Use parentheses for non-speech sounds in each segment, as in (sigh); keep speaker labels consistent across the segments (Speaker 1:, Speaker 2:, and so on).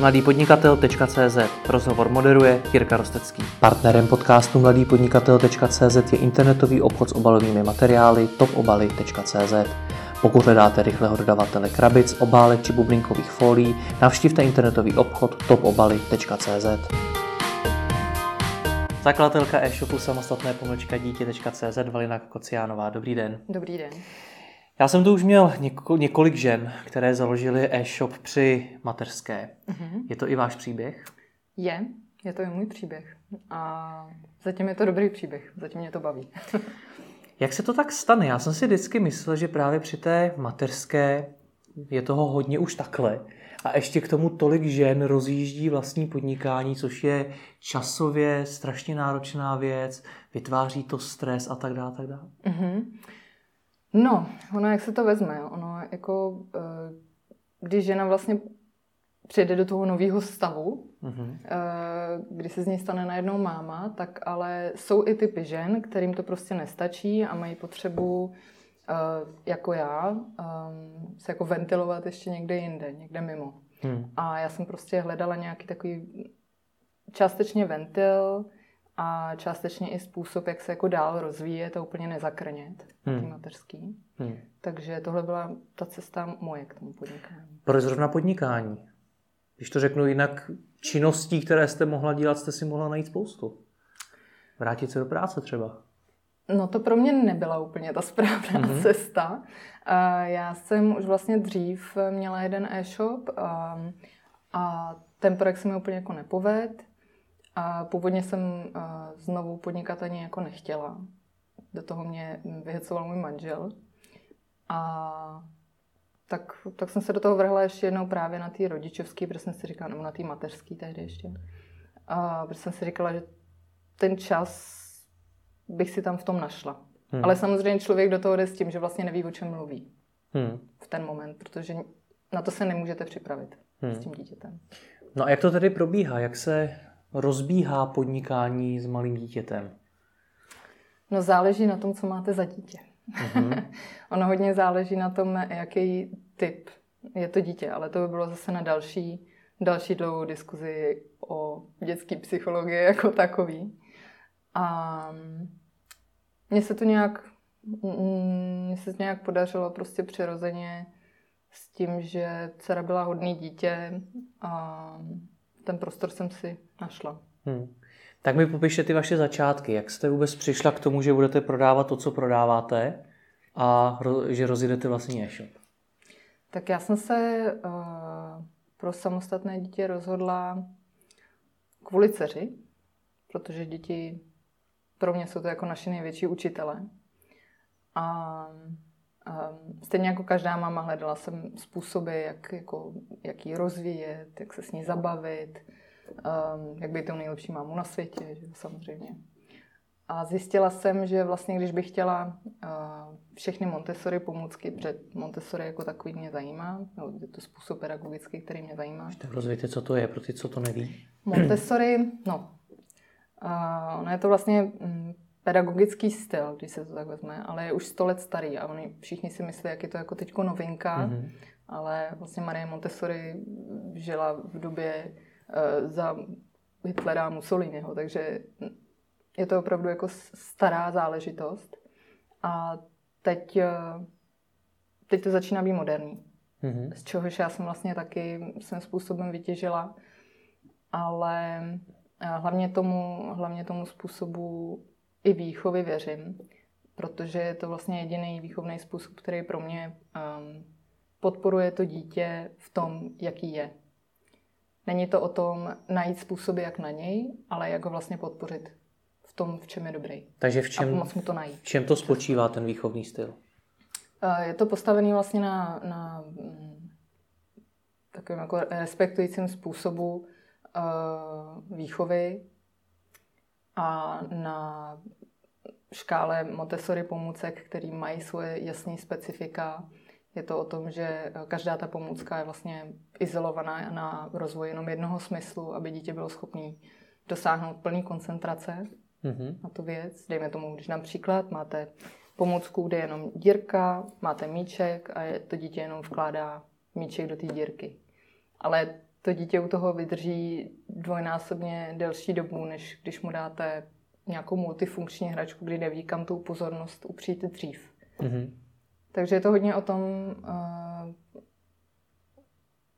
Speaker 1: mladýpodnikatel.cz Rozhovor moderuje Jirka Rostecký. Partnerem podcastu mladýpodnikatel.cz je internetový obchod s obalovými materiály topobaly.cz. Pokud hledáte rychlého dodavatele krabic, obálek či bublinkových folií, navštivte internetový obchod topobaly.cz. Zakladatelka e-shopu samostatné pomlčka dítě.cz Valina Kociánová. Dobrý den.
Speaker 2: Dobrý den.
Speaker 1: Já jsem tu už měl něko, několik žen, které založily e-shop při mateřské. Mm-hmm. Je to i váš příběh?
Speaker 2: Je, je to i můj příběh. A zatím je to dobrý příběh, zatím mě to baví. (laughs)
Speaker 1: Jak se to tak stane? Já jsem si vždycky myslel, že právě při té mateřské je toho hodně už takhle. A ještě k tomu tolik žen rozjíždí vlastní podnikání, což je časově strašně náročná věc, vytváří to stres a tak dále. Tak dále. Mm-hmm.
Speaker 2: No, ono jak se to vezme, ono jako, eh, když žena vlastně přijde do toho nového stavu, mm-hmm. kdy se z ní stane najednou máma, tak ale jsou i typy žen, kterým to prostě nestačí a mají potřebu eh, jako já se jako ventilovat ještě někde jinde, někde mimo. Hmm. A já jsem prostě hledala nějaký takový částečně ventil, a částečně i způsob, jak se jako dál rozvíjet a úplně nezakrnět hmm. mateřský. Hmm. Takže tohle byla ta cesta moje k tomu podnikání.
Speaker 1: Proč zrovna podnikání? Když to řeknu jinak, činností, které jste mohla dělat, jste si mohla najít spoustu. Vrátit se do práce třeba.
Speaker 2: No to pro mě nebyla úplně ta správná mm-hmm. cesta. Já jsem už vlastně dřív měla jeden e-shop a, a ten projekt se mi úplně jako nepoved. A původně jsem znovu podnikat ani jako nechtěla. Do toho mě vyhecoval můj manžel. A tak, tak jsem se do toho vrhla ještě jednou právě na té rodičovské, protože jsem si říkala, nebo na té mateřské tehdy ještě. A protože jsem si říkala, že ten čas bych si tam v tom našla. Hmm. Ale samozřejmě člověk do toho jde s tím, že vlastně neví, o čem mluví hmm. v ten moment, protože na to se nemůžete připravit hmm. s tím dítětem.
Speaker 1: No a jak to tedy probíhá? Jak se rozbíhá podnikání s malým dítětem?
Speaker 2: No záleží na tom, co máte za dítě. Mm-hmm. (laughs) ono hodně záleží na tom, jaký typ je to dítě, ale to by bylo zase na další, další dlouhou diskuzi o dětské psychologii (laughs) jako takový. A mně se to nějak, mně se to nějak podařilo prostě přirozeně s tím, že dcera byla hodný dítě a ten prostor jsem si našla. Hmm.
Speaker 1: Tak mi popište ty vaše začátky. Jak jste vůbec přišla k tomu, že budete prodávat to, co prodáváte a že rozjedete vlastní e-shop?
Speaker 2: Tak já jsem se uh, pro samostatné dítě rozhodla kvůli dceři, protože děti pro mě jsou to jako naši největší učitele. A stejně jako každá máma hledala jsem způsoby, jak, jako, jak ji rozvíjet, jak se s ní zabavit, um, jak být tou nejlepší mámu na světě, že, samozřejmě. A zjistila jsem, že vlastně, když bych chtěla uh, všechny Montessori pomůcky, před Montessori jako takový mě zajímá, no, je to způsob pedagogický, který mě zajímá.
Speaker 1: Tak rozvějte, co to je, pro ty, co to neví.
Speaker 2: Montessori, no, uh, ono je to vlastně um, pedagogický styl, když se to tak vezme, ale je už sto let starý a oni všichni si myslí, jak je to jako teďko novinka, mm-hmm. ale vlastně Marie Montessori žila v době uh, za Hitlera a Mussoliniho, takže je to opravdu jako stará záležitost a teď, uh, teď to začíná být moderní. Mm-hmm. Z čehož já jsem vlastně taky svým způsobem vytěžila, ale uh, hlavně tomu, hlavně tomu způsobu i výchovy věřím, protože je to vlastně jediný výchovný způsob, který pro mě um, podporuje to dítě v tom, jaký je. Není to o tom najít způsoby, jak na něj, ale jak ho vlastně podpořit v tom, v čem je dobrý.
Speaker 1: Takže v čem,
Speaker 2: a pomoct mu to najít.
Speaker 1: V čem to spočívá ten výchovný styl?
Speaker 2: Uh, je to postavený vlastně na, na um, takovém jako respektujícím způsobu uh, výchovy, a na škále Montessori pomůcek, který mají svoje jasné specifika. Je to o tom, že každá ta pomůcka je vlastně izolovaná na rozvoj jenom jednoho smyslu, aby dítě bylo schopné dosáhnout plný koncentrace mm-hmm. na tu věc. Dejme tomu, když například máte pomůcku, kde je jenom dírka, máte míček a to dítě jenom vkládá míček do té dírky. Ale to dítě u toho vydrží dvojnásobně delší dobu, než když mu dáte nějakou multifunkční hračku, kdy neví, kam tu pozornost upřít dřív. Mm-hmm. Takže je to hodně o tom, uh,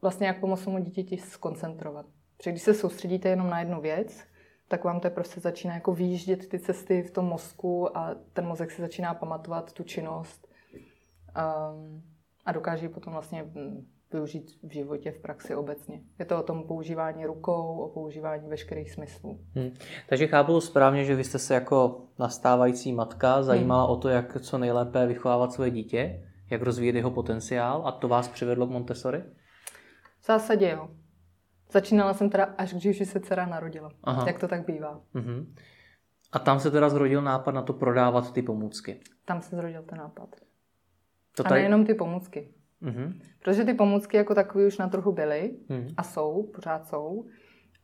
Speaker 2: vlastně jak pomoct tomu dítěti skoncentrovat. Protože když se soustředíte jenom na jednu věc, tak vám to prostě začíná jako výjíždět ty cesty v tom mozku a ten mozek si začíná pamatovat tu činnost um, a dokáže ji potom vlastně hm, využít v životě, v praxi obecně. Je to o tom používání rukou, o používání veškerých smyslů. Hmm.
Speaker 1: Takže chápu správně, že vy jste se jako nastávající matka zajímala hmm. o to, jak co nejlépe vychovávat své dítě, jak rozvíjet jeho potenciál a to vás přivedlo k Montessori?
Speaker 2: V zásadě jo. Začínala jsem teda až když se dcera narodila. Aha. Jak to tak bývá.
Speaker 1: Uh-huh. A tam se teda zrodil nápad na to prodávat ty pomůcky.
Speaker 2: Tam se zrodil ten nápad. To tady... A nejenom ty pomůcky. Uh-huh. Protože ty pomůcky jako takové už na trhu byly uh-huh. a jsou, pořád jsou.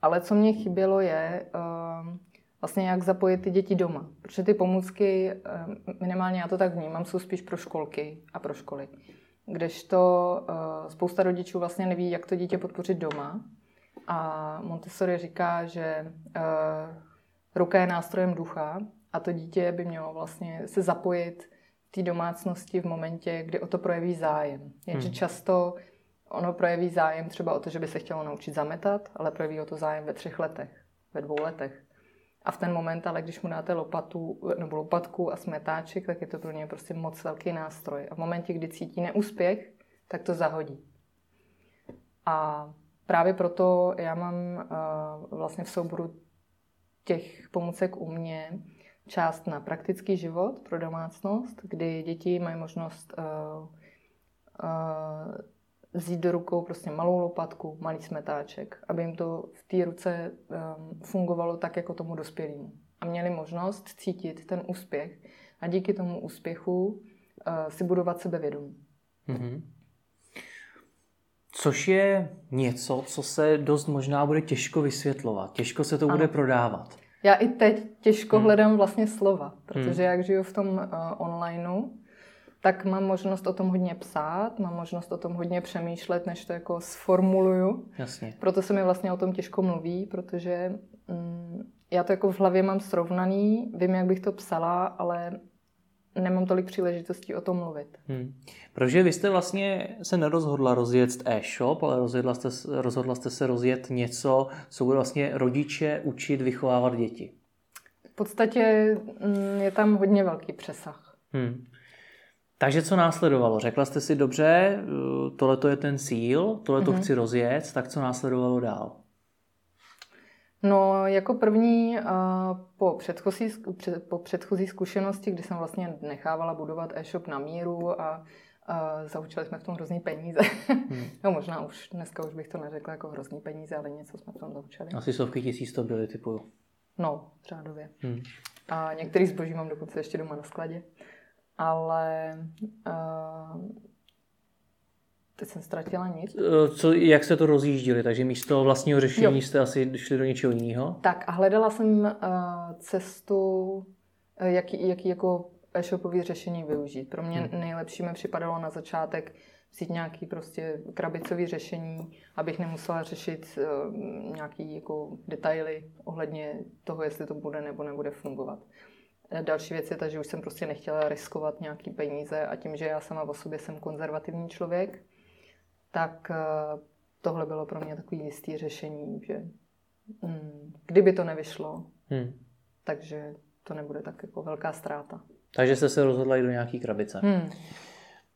Speaker 2: Ale co mě chybělo je uh, vlastně jak zapojit ty děti doma. Protože ty pomůcky, uh, minimálně já to tak vnímám, jsou spíš pro školky a pro školy. Kdežto uh, spousta rodičů vlastně neví, jak to dítě podpořit doma. A Montessori říká, že uh, ruka je nástrojem ducha a to dítě by mělo vlastně se zapojit té domácnosti v momentě, kdy o to projeví zájem. Jenže hmm. často ono projeví zájem třeba o to, že by se chtělo naučit zametat, ale projeví o to zájem ve třech letech, ve dvou letech. A v ten moment, ale když mu dáte lopatu, nebo lopatku a smetáček, tak je to pro ně prostě moc velký nástroj. A v momentě, kdy cítí neúspěch, tak to zahodí. A právě proto já mám uh, vlastně v souboru těch pomůcek u mě část na praktický život pro domácnost, kdy děti mají možnost uh, uh, vzít do rukou prostě malou lopatku, malý smetáček, aby jim to v té ruce um, fungovalo tak, jako tomu dospělému. A měli možnost cítit ten úspěch a díky tomu úspěchu uh, si budovat sebevědomí. Mm-hmm.
Speaker 1: Což je něco, co se dost možná bude těžko vysvětlovat. Těžko se to ano. bude prodávat.
Speaker 2: Já i teď těžko hmm. hledám vlastně slova, protože hmm. jak žiju v tom uh, onlineu, tak mám možnost o tom hodně psát, mám možnost o tom hodně přemýšlet, než to jako sformuluju.
Speaker 1: Jasně.
Speaker 2: Proto se mi vlastně o tom těžko mluví, protože mm, já to jako v hlavě mám srovnaný, vím, jak bych to psala, ale nemám tolik příležitostí o tom mluvit. Hmm.
Speaker 1: Protože vy jste vlastně se nerozhodla rozjet e-shop, ale rozhodla jste, rozhodla jste se rozjet něco, co bude vlastně rodiče učit vychovávat děti.
Speaker 2: V podstatě mm, je tam hodně velký přesah. Hmm.
Speaker 1: Takže co následovalo? Řekla jste si, dobře, tohle je ten cíl, tohle to mm-hmm. chci rozjet, tak co následovalo dál?
Speaker 2: No, jako první po předchozí, po předchozí zkušenosti, kdy jsem vlastně nechávala budovat e-shop na míru a, zaučili jsme v tom hrozný peníze. Hmm. (laughs) no možná už, dneska už bych to neřekla jako hrozný peníze, ale něco jsme v tom zaučili.
Speaker 1: Asi stovky tisíc to byly, typu.
Speaker 2: No, řádově. Hmm. A některý zboží mám dokonce ještě doma na skladě. Ale uh, Teď jsem ztratila nic.
Speaker 1: Eh, co, jak se to rozjíždili? Takže místo vlastního řešení jo. jste asi šli do něčeho jiného?
Speaker 2: Tak a hledala jsem uh, cestu, uh, jaký, jaký jako e-shopový řešení využít. Pro mě hmm. nejlepší mi připadalo na začátek vzít nějaký prostě krabicový řešení, abych nemusela řešit uh, nějaký jako detaily ohledně toho, jestli to bude nebo nebude fungovat. Další věc je ta, že už jsem prostě nechtěla riskovat nějaký peníze a tím, že já sama o sobě jsem konzervativní člověk, tak eh, tohle bylo pro mě takový jistý řešení, že mm, kdyby to nevyšlo, hmm. takže to nebude tak jako velká ztráta.
Speaker 1: Takže jste se rozhodla jít do nějaký krabice. Hmm.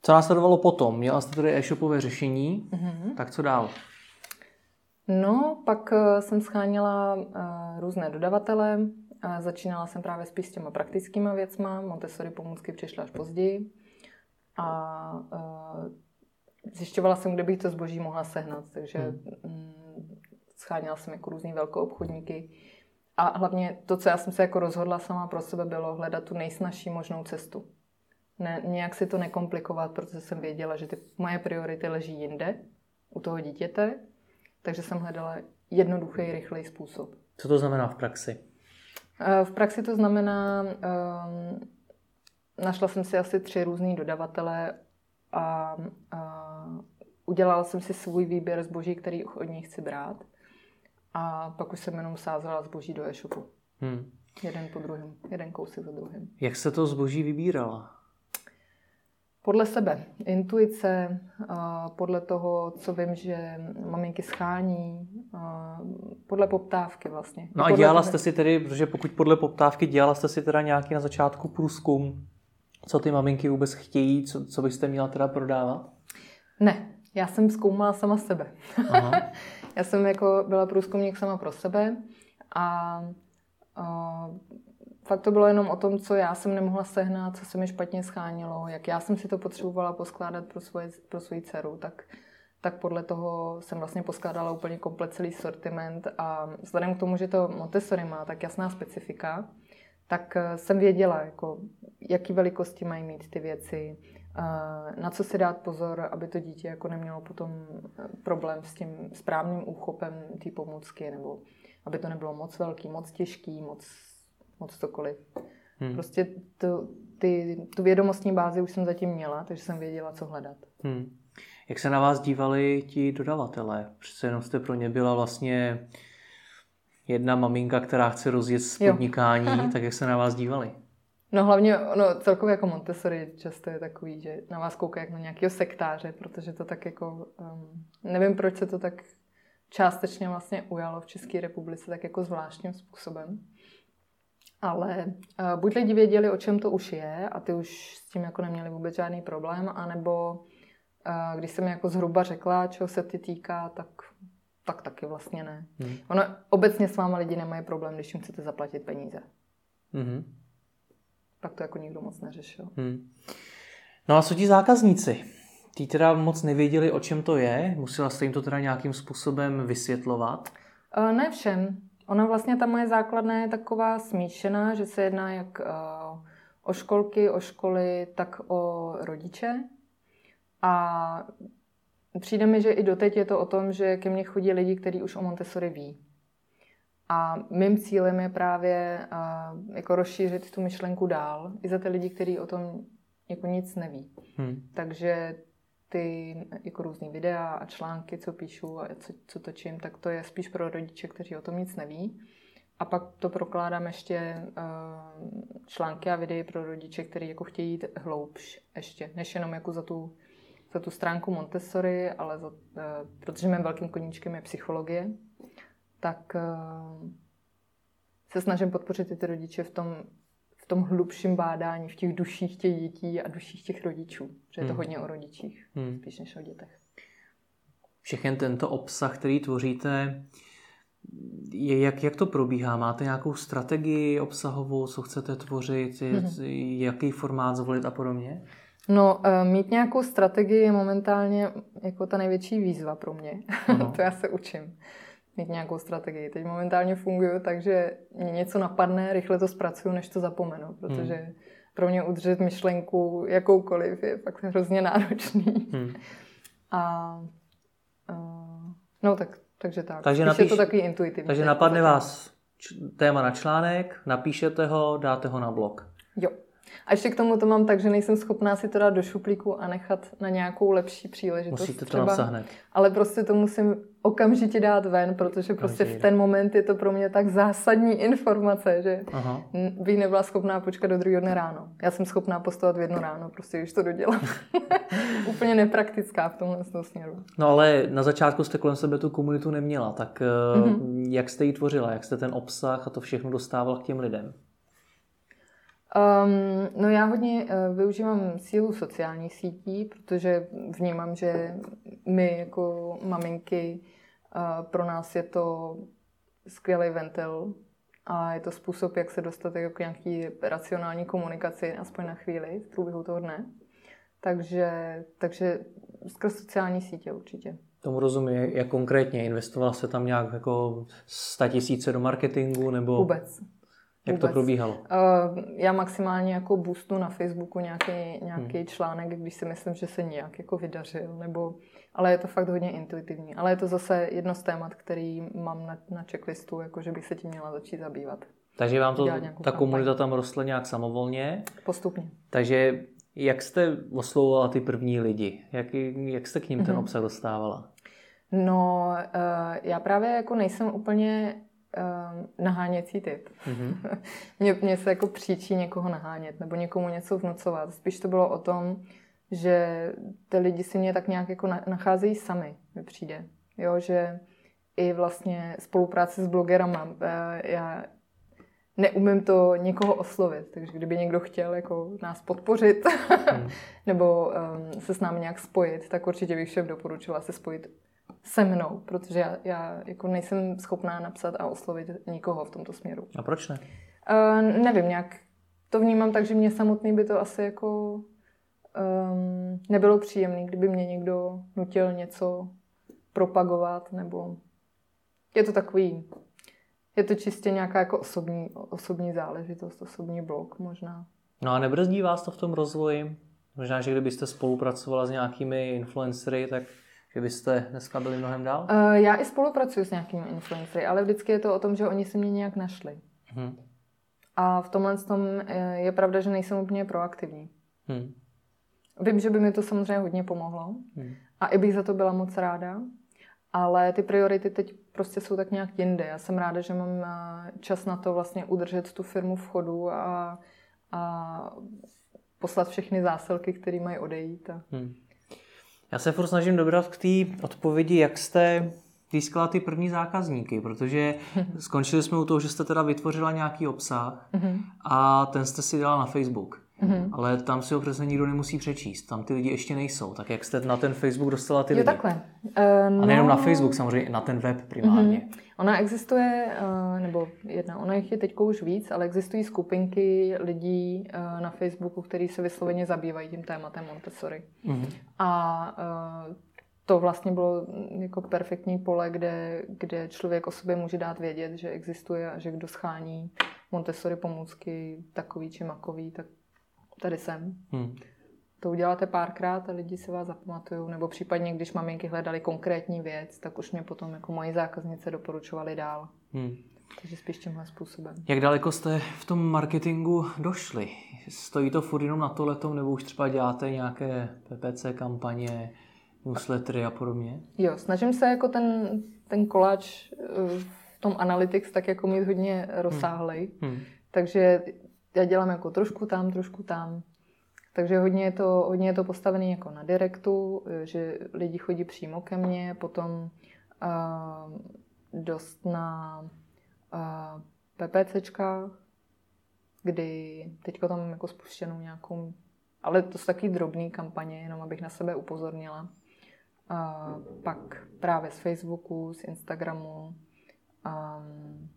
Speaker 1: Co následovalo potom? Měla jste tady e-shopové řešení, hmm. tak co dál?
Speaker 2: No, pak eh, jsem scháněla uh, různé dodavatele, začínala jsem právě spíš s těma praktickými věcma, Montessori pomůcky přišly až později a zjišťovala jsem, kde bych to zboží mohla sehnat, takže hmm. mm, scháněla jsem jako různý velkoobchodníky. A hlavně to, co já jsem se jako rozhodla sama pro sebe, bylo hledat tu nejsnažší možnou cestu. Ne, nějak si to nekomplikovat, protože jsem věděla, že ty moje priority leží jinde, u toho dítěte, takže jsem hledala jednoduchý, rychlej způsob.
Speaker 1: Co to znamená v praxi?
Speaker 2: Eh, v praxi to znamená, um, našla jsem si asi tři různý dodavatele a, a udělala jsem si svůj výběr zboží, který od ní chci brát. A pak už jsem jenom sázela zboží do e-shopu. Hmm. Jeden po druhém, jeden kousek za druhým.
Speaker 1: Jak se to zboží vybírala?
Speaker 2: Podle sebe. Intuice, podle toho, co vím, že maminky schání, podle poptávky vlastně.
Speaker 1: No a dělala toho... jste si tedy, protože pokud podle poptávky, dělala jste si teda nějaký na začátku průzkum, co ty maminky vůbec chtějí, co, co byste měla teda prodávat?
Speaker 2: Ne, já jsem zkoumala sama sebe. Aha. (laughs) já jsem jako byla průzkumník sama pro sebe a, a fakt to bylo jenom o tom, co já jsem nemohla sehnat, co se mi špatně schánilo, jak já jsem si to potřebovala poskládat pro, svoje, pro svoji dceru, tak, tak podle toho jsem vlastně poskládala úplně komplet celý sortiment a vzhledem k tomu, že to Montessori má tak jasná specifika, tak eh, jsem věděla, jako, jaký velikosti mají mít ty věci, na co si dát pozor, aby to dítě jako nemělo potom eh, problém s tím správným úchopem té pomůcky, nebo aby to nebylo moc velký, moc těžký, moc moc cokoliv. Hmm. Prostě to, ty, tu vědomostní bázi už jsem zatím měla, takže jsem věděla, co hledat. Hmm.
Speaker 1: Jak se na vás dívali ti dodavatelé? Přece jenom jste pro ně byla vlastně jedna maminka, která chce rozjet podnikání, (laughs) tak jak se na vás dívali?
Speaker 2: No hlavně, no celkově jako Montessori často je takový, že na vás kouká jak na nějakého sektáře, protože to tak jako, um, nevím proč se to tak částečně vlastně ujalo v České republice tak jako zvláštním způsobem. Ale uh, buď lidi věděli, o čem to už je a ty už s tím jako neměli vůbec žádný problém, anebo uh, když jsem jako zhruba řekla, čeho se ty týká, tak, tak taky vlastně ne. Hmm. Ono obecně s váma lidi nemají problém, když jim chcete zaplatit peníze. Hmm. Tak to jako nikdo moc neřešil. Hmm.
Speaker 1: No a co ti zákazníci? Tí teda moc nevěděli, o čem to je? Musela jste jim to teda nějakým způsobem vysvětlovat?
Speaker 2: Uh, ne všem. Ona vlastně ta moje základna je taková smíšená, že se jedná jak uh, o školky, o školy, tak o rodiče. A přijde mi, že i doteď je to o tom, že ke mně chodí lidi, kteří už o Montessori ví. A mým cílem je právě uh, jako rozšířit tu myšlenku dál i za ty lidi, kteří o tom jako nic neví. Hmm. Takže ty jako různý videa a články, co píšu a co, co točím, tak to je spíš pro rodiče, kteří o tom nic neví. A pak to prokládám ještě uh, články a videa pro rodiče, kteří jako chtějí jít hloubš ještě, než jenom jako za tu, za tu stránku Montessori, ale za, uh, protože mým velkým koníčkem je psychologie, tak uh, se snažím podpořit ty rodiče v tom, v tom hlubším bádání, v těch duších těch dětí a duších těch rodičů. Že je to hmm. hodně o rodičích, hmm. spíš než o dětech.
Speaker 1: Všechen tento obsah, který tvoříte, je, jak, jak to probíhá? Máte nějakou strategii obsahovou, co chcete tvořit, je, hmm. jaký formát zvolit a podobně?
Speaker 2: No, eh, mít nějakou strategii je momentálně jako ta největší výzva pro mě. (laughs) to já se učím mít nějakou strategii. Teď momentálně funguju takže mě něco napadne, rychle to zpracuju, než to zapomenu, protože hmm. pro mě udržet myšlenku jakoukoliv je fakt hrozně náročný. Hmm. A, a no tak, takže tak. Takže napíš, je to takový intuitivní.
Speaker 1: Takže napadne vás téma na článek, napíšete ho, dáte ho na blog.
Speaker 2: Jo. A ještě k tomu to mám tak, že nejsem schopná si to dát do šuplíku a nechat na nějakou lepší příležitost.
Speaker 1: Musíte to třeba, napsat hned.
Speaker 2: Ale prostě to musím okamžitě dát ven, protože prostě v ten moment je to pro mě tak zásadní informace, že Aha. bych nebyla schopná počkat do druhého dne ráno. Já jsem schopná postovat v jedno ráno, prostě už to dodělám. (laughs) Úplně nepraktická v tomhle směru.
Speaker 1: No ale na začátku jste kolem sebe tu komunitu neměla, tak mm-hmm. jak jste ji tvořila, jak jste ten obsah a to všechno dostával k těm lidem?
Speaker 2: Um, no já hodně uh, využívám sílu sociálních sítí, protože vnímám, že my jako maminky, uh, pro nás je to skvělý ventil a je to způsob, jak se dostat jako k nějaký racionální komunikaci, aspoň na chvíli v průběhu toho dne. Takže, takže skrz sociální sítě určitě.
Speaker 1: Tomu rozumím, jak konkrétně? Investovala se tam nějak jako 100 tisíce do marketingu nebo?
Speaker 2: Vůbec.
Speaker 1: Jak Vůbec. to probíhalo?
Speaker 2: Uh, já maximálně jako boostu na Facebooku nějaký, nějaký hmm. článek, když si myslím, že se nějak jako vydařil, nebo, ale je to fakt hodně intuitivní. Ale je to zase jedno z témat, který mám na, na checklistu, jako že bych se tím měla začít zabývat.
Speaker 1: Takže vám to, ta komunita tam rostla nějak samovolně?
Speaker 2: Postupně.
Speaker 1: Takže Jak jste oslovovala ty první lidi? Jak, jak jste k ním ten mhm. obsah dostávala?
Speaker 2: No, uh, já právě jako nejsem úplně uh, naháněcí typ. (laughs) Mm-hmm. mně, mně se jako příčí někoho nahánět nebo někomu něco vnucovat. Spíš to bylo o tom, že ty lidi si mě tak nějak jako nacházejí sami, mi přijde. Jo, že i vlastně spolupráce s blogerama. Uh, já neumím to někoho oslovit, takže kdyby někdo chtěl jako nás podpořit hmm. (laughs) nebo um, se s námi nějak spojit, tak určitě bych všem doporučila se spojit se mnou, protože já, já jako nejsem schopná napsat a oslovit nikoho v tomto směru.
Speaker 1: A proč ne?
Speaker 2: Uh, nevím, nějak to vnímám tak, že mě samotný by to asi jako um, nebylo příjemné, kdyby mě někdo nutil něco propagovat, nebo je to takový, je to čistě nějaká jako osobní, osobní záležitost, osobní blok možná.
Speaker 1: No a nebrzdí vás to v tom rozvoji? Možná, že kdybyste spolupracovala s nějakými influencery, tak že byste dneska byli mnohem dál?
Speaker 2: Uh, já i spolupracuji s nějakými influencery, ale vždycky je to o tom, že oni se mě nějak našli. Hmm. A v tomhle tom eh, je pravda, že nejsem úplně proaktivní. Hmm. Vím, že by mi to samozřejmě hodně pomohlo hmm. a i bych za to byla moc ráda, ale ty priority teď prostě jsou tak nějak jinde. Já jsem ráda, že mám eh, čas na to vlastně udržet tu firmu v chodu a, a poslat všechny zásilky, které mají odejít. A... Hmm.
Speaker 1: Já se furt snažím dobrat k té odpovědi, jak jste získala ty první zákazníky, protože skončili jsme u toho, že jste teda vytvořila nějaký obsah mhm. a ten jste si dala na Facebook. Mm-hmm. Ale tam si ho přesně nikdo nemusí přečíst. Tam ty lidi ještě nejsou. Tak jak jste na ten Facebook dostala ty jo, lidi?
Speaker 2: takhle. Uh,
Speaker 1: no... A nejenom na Facebook, samozřejmě na ten web primárně. Mm-hmm.
Speaker 2: Ona existuje, uh, nebo jedna, ona jich je teď už víc, ale existují skupinky lidí uh, na Facebooku, kteří se vysloveně zabývají tím tématem Montessori. Mm-hmm. A uh, to vlastně bylo jako perfektní pole, kde, kde člověk o sobě může dát vědět, že existuje a že kdo schání Montessori pomůcky takový či makový, tak tady jsem. Hmm. To uděláte párkrát a lidi si vás zapamatují, nebo případně, když maminky hledali konkrétní věc, tak už mě potom jako moji zákaznice doporučovali dál. Hmm. Takže spíš tímhle způsobem.
Speaker 1: Jak daleko jste v tom marketingu došli? Stojí to furt jenom na to letom, nebo už třeba děláte nějaké PPC kampaně, newslettery a podobně?
Speaker 2: Jo, snažím se jako ten, ten koláč eh, v tom Analytics tak jako mít hodně rozsáhlej. Hmm. Hmm. Takže já dělám jako trošku tam, trošku tam. Takže hodně je to, hodně je to postavené jako na direktu, že lidi chodí přímo ke mně, potom uh, dost na uh, PPCčkách, kdy teďko tam jako spuštěnou nějakou, ale to jsou taky drobný kampaně, jenom abych na sebe upozornila. Uh, pak právě z Facebooku, z Instagramu, um,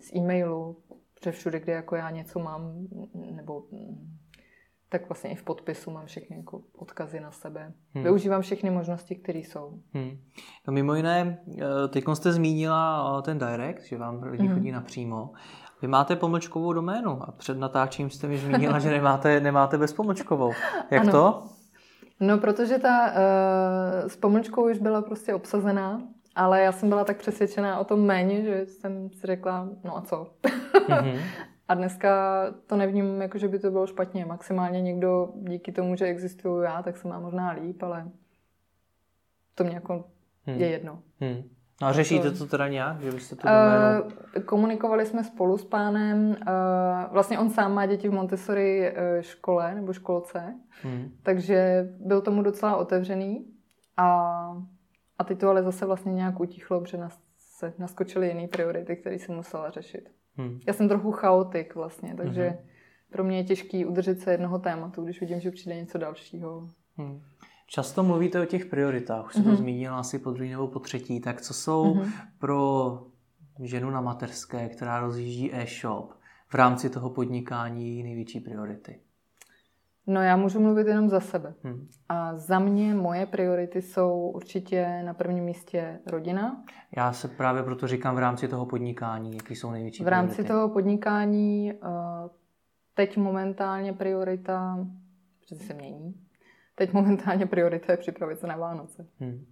Speaker 2: z e-mailu, Protože všude, kde jako já něco mám, nebo tak vlastně i v podpisu mám všechny jako odkazy na sebe. Hmm. Využívám všechny možnosti, které jsou. Hmm.
Speaker 1: No mimo jiné, eh, teď jste zmínila eh, ten direct, že vám lidi hmm. chodí napřímo. Vy máte pomlčkovou doménu a před natáčím jste mi zmínila, že nemáte, (laughs) nemáte bezpomlčkovou. Jak ano. to?
Speaker 2: No, protože ta uh, s pomlčkou už byla prostě obsazená ale já jsem byla tak přesvědčená o tom méně, že jsem si řekla, no a co? Mm-hmm. (laughs) a dneska to nevnímám jako, že by to bylo špatně. Maximálně někdo díky tomu, že existuju já, tak se má možná líp, ale to mě jako hmm. je jedno. Hmm.
Speaker 1: No a řešíte to, to teda nějak, že byste to doménu...
Speaker 2: uh, Komunikovali jsme spolu s pánem. Uh, vlastně on sám má děti v Montessori uh, škole nebo školce, hmm. takže byl tomu docela otevřený. A a teď to ale zase vlastně nějak utichlo, protože nás se naskočily jiné priority, které jsem musela řešit. Hmm. Já jsem trochu chaotik vlastně, takže hmm. pro mě je těžký udržet se jednoho tématu, když vidím, že přijde něco dalšího. Hmm.
Speaker 1: Často mluvíte o těch prioritách, už jste mm-hmm. to mhm. zmínila asi po druhý nebo po třetí, tak co jsou mm-hmm. pro ženu na materské, která rozjíždí e-shop, v rámci toho podnikání největší priority?
Speaker 2: No já můžu mluvit jenom za sebe. Hmm. A za mě moje priority jsou určitě na prvním místě rodina.
Speaker 1: Já se právě proto říkám v rámci toho podnikání, jaký jsou největší
Speaker 2: V rámci priority. toho podnikání eh, teď momentálně priorita, protože se mění, teď momentálně priorita je připravit se na Vánoce. Hmm.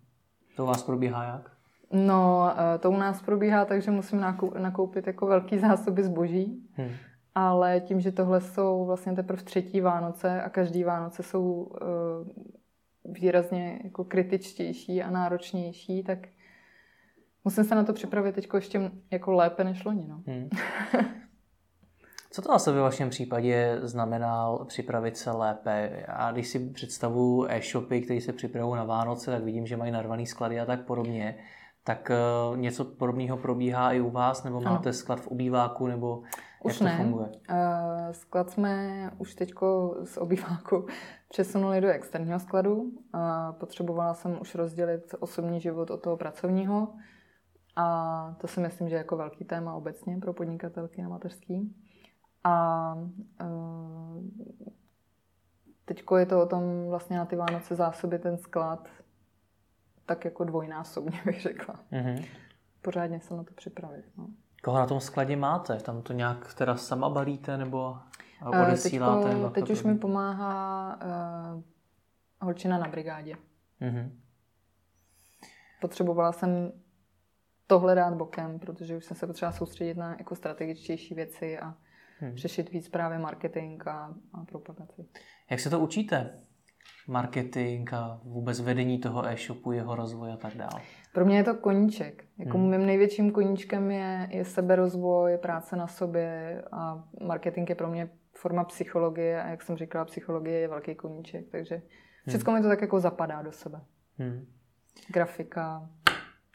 Speaker 1: To u vás probíhá jak?
Speaker 2: No, eh, to u nás probíhá tak, že musím nakoupit jako velký zásoby zboží. Hmm ale tím, že tohle jsou vlastně teprve třetí Vánoce a každý Vánoce jsou uh, výrazně jako kritičtější a náročnější, tak musím se na to připravit teď ještě jako lépe než loni. No. Hmm. (laughs)
Speaker 1: Co to asi ve vašem případě znamená připravit se lépe? A když si představu e-shopy, které se připravují na Vánoce, tak vidím, že mají narvaný sklady a tak podobně. Tak uh, něco podobného probíhá i u vás, nebo máte ano. sklad v obýváku, nebo už jak to ne. funguje? Uh,
Speaker 2: sklad jsme už teď z obýváku (laughs) přesunuli do externího skladu. Uh, potřebovala jsem už rozdělit osobní život od toho pracovního. A to si myslím, že je jako velký téma obecně pro podnikatelky na mateřský. A uh, teď je to o tom vlastně na ty Vánoce zásoby ten sklad tak jako dvojnásobně (laughs) bych řekla. Mm-hmm. Pořádně se na to připravit. No.
Speaker 1: Koho na tom skladě máte? Tam to nějak teda sama balíte nebo odesíláte?
Speaker 2: Teďko, teď už mi pomáhá uh, holčina na brigádě. Mm-hmm. Potřebovala jsem tohle dát bokem, protože už jsem se potřeba soustředit na jako strategičtější věci a hmm. řešit víc právě marketing a, a propagaci.
Speaker 1: Jak se to učíte? Marketing a vůbec vedení toho e-shopu, jeho rozvoj a tak dále.
Speaker 2: Pro mě je to koníček. Jako hmm. mým největším koníčkem je, je seberozvoj, práce na sobě a marketing je pro mě forma psychologie a jak jsem říkala, psychologie je velký koníček, takže všechno hmm. mi to tak jako zapadá do sebe. Hmm. Grafika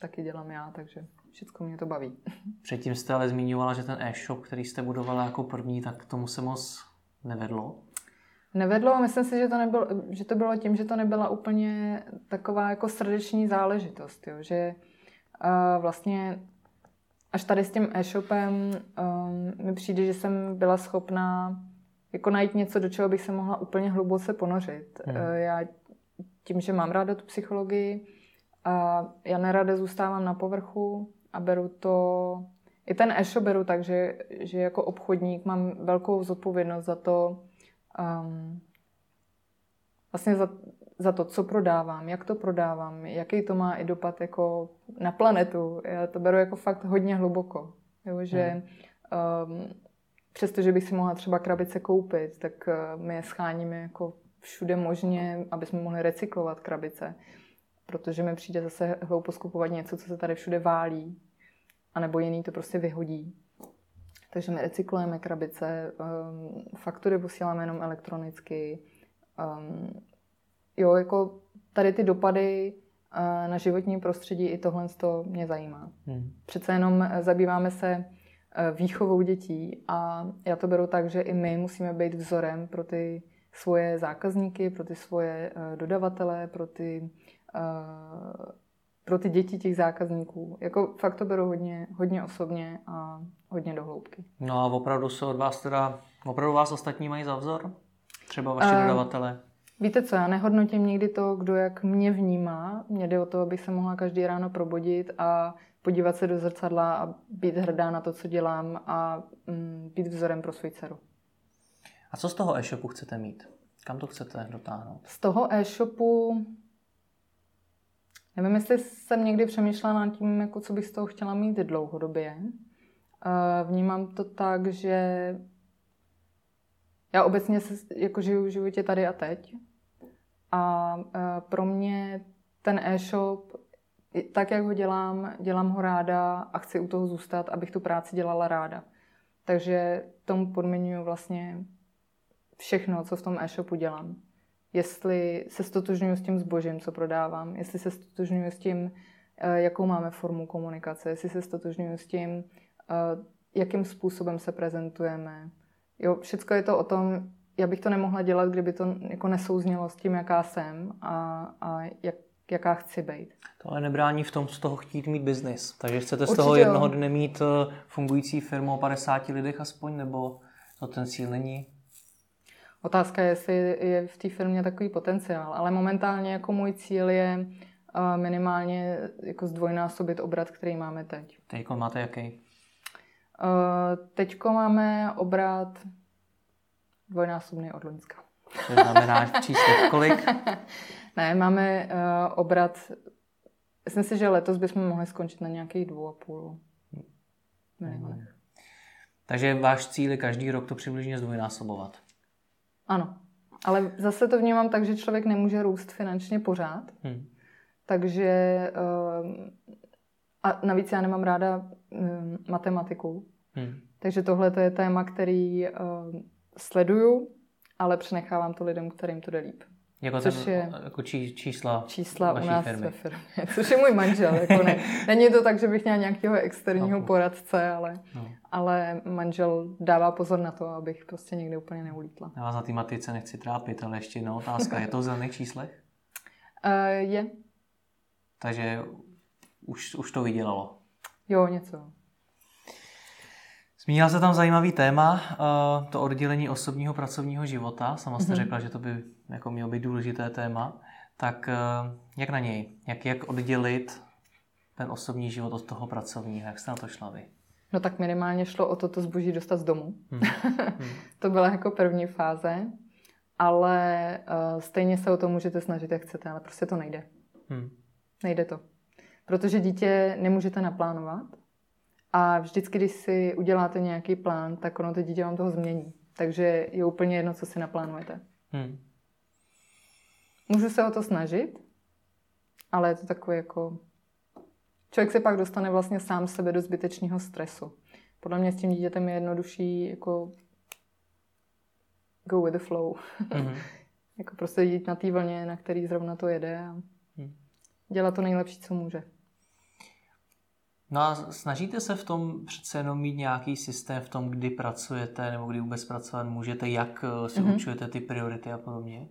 Speaker 2: taky dělám já, takže všechno mě to baví. (laughs)
Speaker 1: Předtím jste ale zmiňovala, že ten e-shop, který jste budovala jako první, tak tomu se moc nevedlo.
Speaker 2: Nevedlo, myslím si, že to, nebylo, že to bylo tím, že to nebyla úplně taková jako srdeční záležitost, jo? že uh, vlastně až tady s tím e-shopem um, mi přijde, že jsem byla schopná jako najít něco, do čeho bych se mohla úplně hluboce ponořit. Hmm. Uh, já tím, že mám ráda tu psychologii, a já nerada zůstávám na povrchu a beru to, i ten e-shop beru tak, že, že jako obchodník mám velkou zodpovědnost za to, um, vlastně za, za to, co prodávám, jak to prodávám, jaký to má i dopad jako na planetu. Já to beru jako fakt hodně hluboko. Jo, že um, přestože bych si mohla třeba krabice koupit, tak uh, my je scháníme jako všude možně, aby jsme mohli recyklovat krabice protože mi přijde zase hloupo skupovat něco, co se tady všude válí, anebo jiný to prostě vyhodí. Takže my recyklujeme krabice, um, faktury posíláme jenom elektronicky. Um, jo, jako tady ty dopady uh, na životní prostředí, i tohle to mě zajímá. Hmm. Přece jenom uh, zabýváme se uh, výchovou dětí a já to beru tak, že i my musíme být vzorem pro ty svoje zákazníky, pro ty svoje dodavatele, pro ty pro ty děti těch zákazníků. Jako fakt to beru hodně, hodně osobně a hodně do hloubky.
Speaker 1: No a opravdu se od vás teda, opravdu vás ostatní mají za vzor? Třeba vaši uh, dodavatele?
Speaker 2: Víte co, já nehodnotím nikdy to, kdo jak mě vnímá. Mně jde o to, abych se mohla každý ráno probudit a podívat se do zrcadla a být hrdá na to, co dělám a mm, být vzorem pro svou dceru.
Speaker 1: A co z toho e-shopu chcete mít? Kam to chcete dotáhnout?
Speaker 2: Z toho e-shopu Nevím, jestli jsem někdy přemýšlela nad tím, jako co bych z toho chtěla mít dlouhodobě. Vnímám to tak, že já obecně se, jako žiju v životě tady a teď. A pro mě ten e-shop, tak jak ho dělám, dělám ho ráda a chci u toho zůstat, abych tu práci dělala ráda. Takže tomu podmiňuji vlastně všechno, co v tom e-shopu dělám jestli se stotožňuji s tím zbožím, co prodávám, jestli se stotožňuji s tím, eh, jakou máme formu komunikace, jestli se stotožňuji s tím, jakým způsobem se prezentujeme. Jo, všechno je to o tom, já bych to nemohla dělat, kdyby to jako nesouznělo s tím, jaká jsem a, a jak, jaká chci být.
Speaker 1: To ale nebrání v tom z toho chtít mít biznis. Takže chcete z Určitě toho jednoho dne mít eh, fungující firmu o 50 lidech aspoň, nebo to ten cíl není?
Speaker 2: Otázka je, jestli je v té firmě takový potenciál, ale momentálně jako můj cíl je eh, minimálně jako zdvojnásobit obrat, který máme teď.
Speaker 1: Teď máte jaký? Eh,
Speaker 2: teď máme obrat dvojnásobný od Loňska.
Speaker 1: To znamená v číslech kolik? (laughs)
Speaker 2: ne, máme uh, obrat, myslím si, že letos bychom mohli skončit na nějakých dvou a půl milionech.
Speaker 1: Takže váš cíl je každý rok to přibližně zdvojnásobovat.
Speaker 2: Ano. Ale zase to vnímám tak, že člověk nemůže růst finančně pořád. Hmm. Takže ehm, a navíc já nemám ráda ehm, matematiku. Hmm. Takže tohle to je téma, který ehm, sleduju, ale přenechávám to lidem, kterým to jde líp.
Speaker 1: Jako, což ten, je jako čí, čísla,
Speaker 2: čísla u nás firmy. ve firmě, (laughs) což je můj manžel. Jako ne, (laughs) není to tak, že bych měla nějakého externího no. poradce, ale, no. ale manžel dává pozor na to, abych prostě někde úplně neulítla.
Speaker 1: Já vás na té matice nechci trápit, ale ještě jedna otázka. Je to v zelených číslech?
Speaker 2: Uh, (laughs) je.
Speaker 1: Takže už, už to vydělalo.
Speaker 2: Jo, něco.
Speaker 1: Zmínila se tam zajímavý téma, eh, to oddělení osobního pracovního života. Sama jste mm-hmm. řekla, že to by jako mělo být důležité téma. Tak eh, jak na něj? Jak, jak oddělit ten osobní život od toho pracovního? Jak jste na to šla vy?
Speaker 2: No tak minimálně šlo o to, to zboží dostat z domu. Hmm. (laughs) to byla jako první fáze, ale uh, stejně se o to můžete snažit, jak chcete, ale prostě to nejde. Hmm. Nejde to. Protože dítě nemůžete naplánovat a vždycky, když si uděláte nějaký plán, tak ono to dítě vám toho změní. Takže je úplně jedno, co si naplánujete. Hmm. Můžu se o to snažit, ale je to takový jako... Člověk se pak dostane vlastně sám sebe do zbytečného stresu. Podle mě s tím dítětem je jednodušší jako go with the flow. Mm-hmm. (laughs) jako prostě jít na té vlně, na který zrovna to jede a mm. dělat to nejlepší, co může.
Speaker 1: No a snažíte se v tom přece jenom mít nějaký systém v tom, kdy pracujete nebo kdy vůbec pracovat můžete, jak eh, si mm-hmm. určujete ty priority a podobně?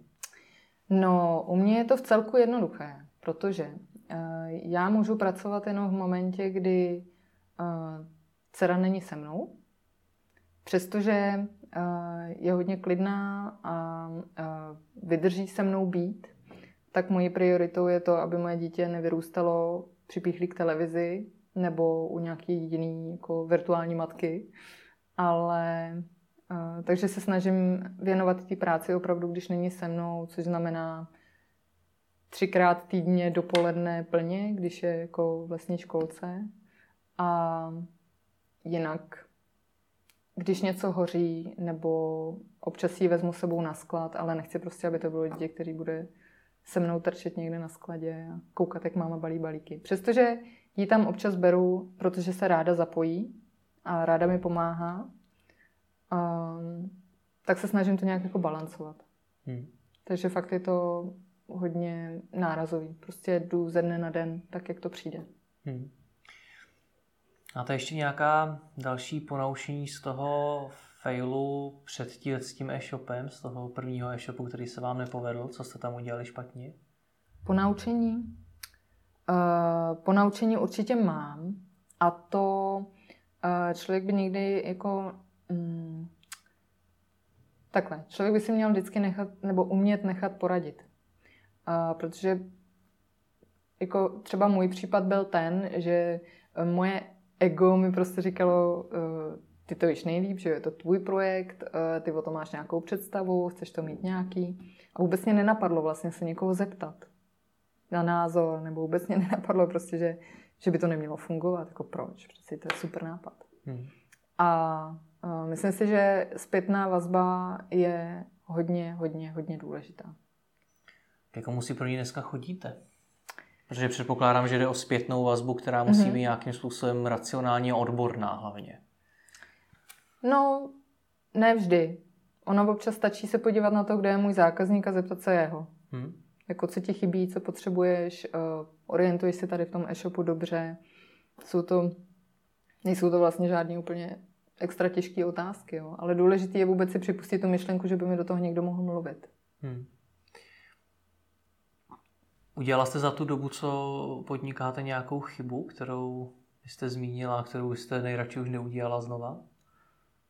Speaker 2: No, u mě je to v celku jednoduché, protože uh, já můžu pracovat jenom v momentě, kdy uh, dcera není se mnou, přestože uh, je hodně klidná a uh, vydrží se mnou být, tak mojí prioritou je to, aby moje dítě nevyrůstalo připíchlí k televizi nebo u nějaký jiný jako virtuální matky. Ale uh, takže se snažím věnovat té práci opravdu, když není se mnou, což znamená třikrát týdně dopoledne plně, když je jako v lesní školce. A jinak, když něco hoří, nebo občas ji vezmu sebou na sklad, ale nechci prostě, aby to bylo dítě, který bude se mnou trčet někde na skladě a koukat, jak máma balí balíky. Přestože ji tam občas beru, protože se ráda zapojí a ráda mi pomáhá, um, tak se snažím to nějak jako balancovat. Hmm. Takže fakt je to hodně nárazový. Prostě jdu ze dne na den, tak jak to přijde. Hmm.
Speaker 1: A to ještě nějaká další ponaušení z toho failu před tím, s tím e-shopem, z toho prvního e-shopu, který se vám nepovedl? Co jste tam udělali špatně?
Speaker 2: Ponaučení? Uh, ponaučení určitě mám a to uh, člověk by někdy jako um, takhle, člověk by si měl vždycky nechat nebo umět nechat poradit. Uh, protože jako třeba můj případ byl ten, že moje ego mi prostě říkalo, ty to víš nejlíp, že je to tvůj projekt, ty o tom máš nějakou představu, chceš to mít nějaký. A vůbec mě nenapadlo vlastně se někoho zeptat na názor, nebo vůbec mě (laughs) nenapadlo prostě, že, že by to nemělo fungovat. Jako proč? Přeci to je super nápad. Hmm. A uh, myslím si, že zpětná vazba je hodně, hodně, hodně důležitá.
Speaker 1: K komu si pro ní dneska chodíte? Protože předpokládám, že jde o zpětnou vazbu, která musí mm-hmm. být nějakým způsobem racionálně odborná hlavně.
Speaker 2: No, ne vždy. Ono občas stačí se podívat na to, kde je můj zákazník a zeptat se jeho. Hmm jako co ti chybí, co potřebuješ, uh, orientuješ se tady v tom e-shopu dobře. Jsou to, nejsou to vlastně žádné úplně extra těžké otázky, jo? ale důležité je vůbec si připustit tu myšlenku, že by mi do toho někdo mohl mluvit. Hmm.
Speaker 1: Udělala jste za tu dobu, co podnikáte, nějakou chybu, kterou jste zmínila, kterou jste nejradši už neudělala znova?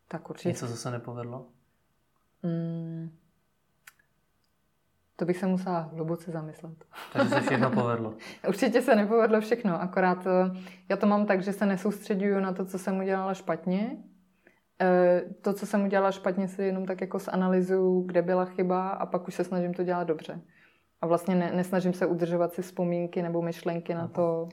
Speaker 2: Tak určitě.
Speaker 1: Něco zase nepovedlo? Hmm.
Speaker 2: To bych se musela hluboce zamyslet.
Speaker 1: Takže se všechno povedlo. (laughs)
Speaker 2: Určitě se nepovedlo všechno, akorát eh, já to mám tak, že se nesoustředuju na to, co jsem udělala špatně. Eh, to, co jsem udělala špatně, si jenom tak jako zanalizuju, kde byla chyba a pak už se snažím to dělat dobře. A vlastně ne, nesnažím se udržovat si vzpomínky nebo myšlenky na to,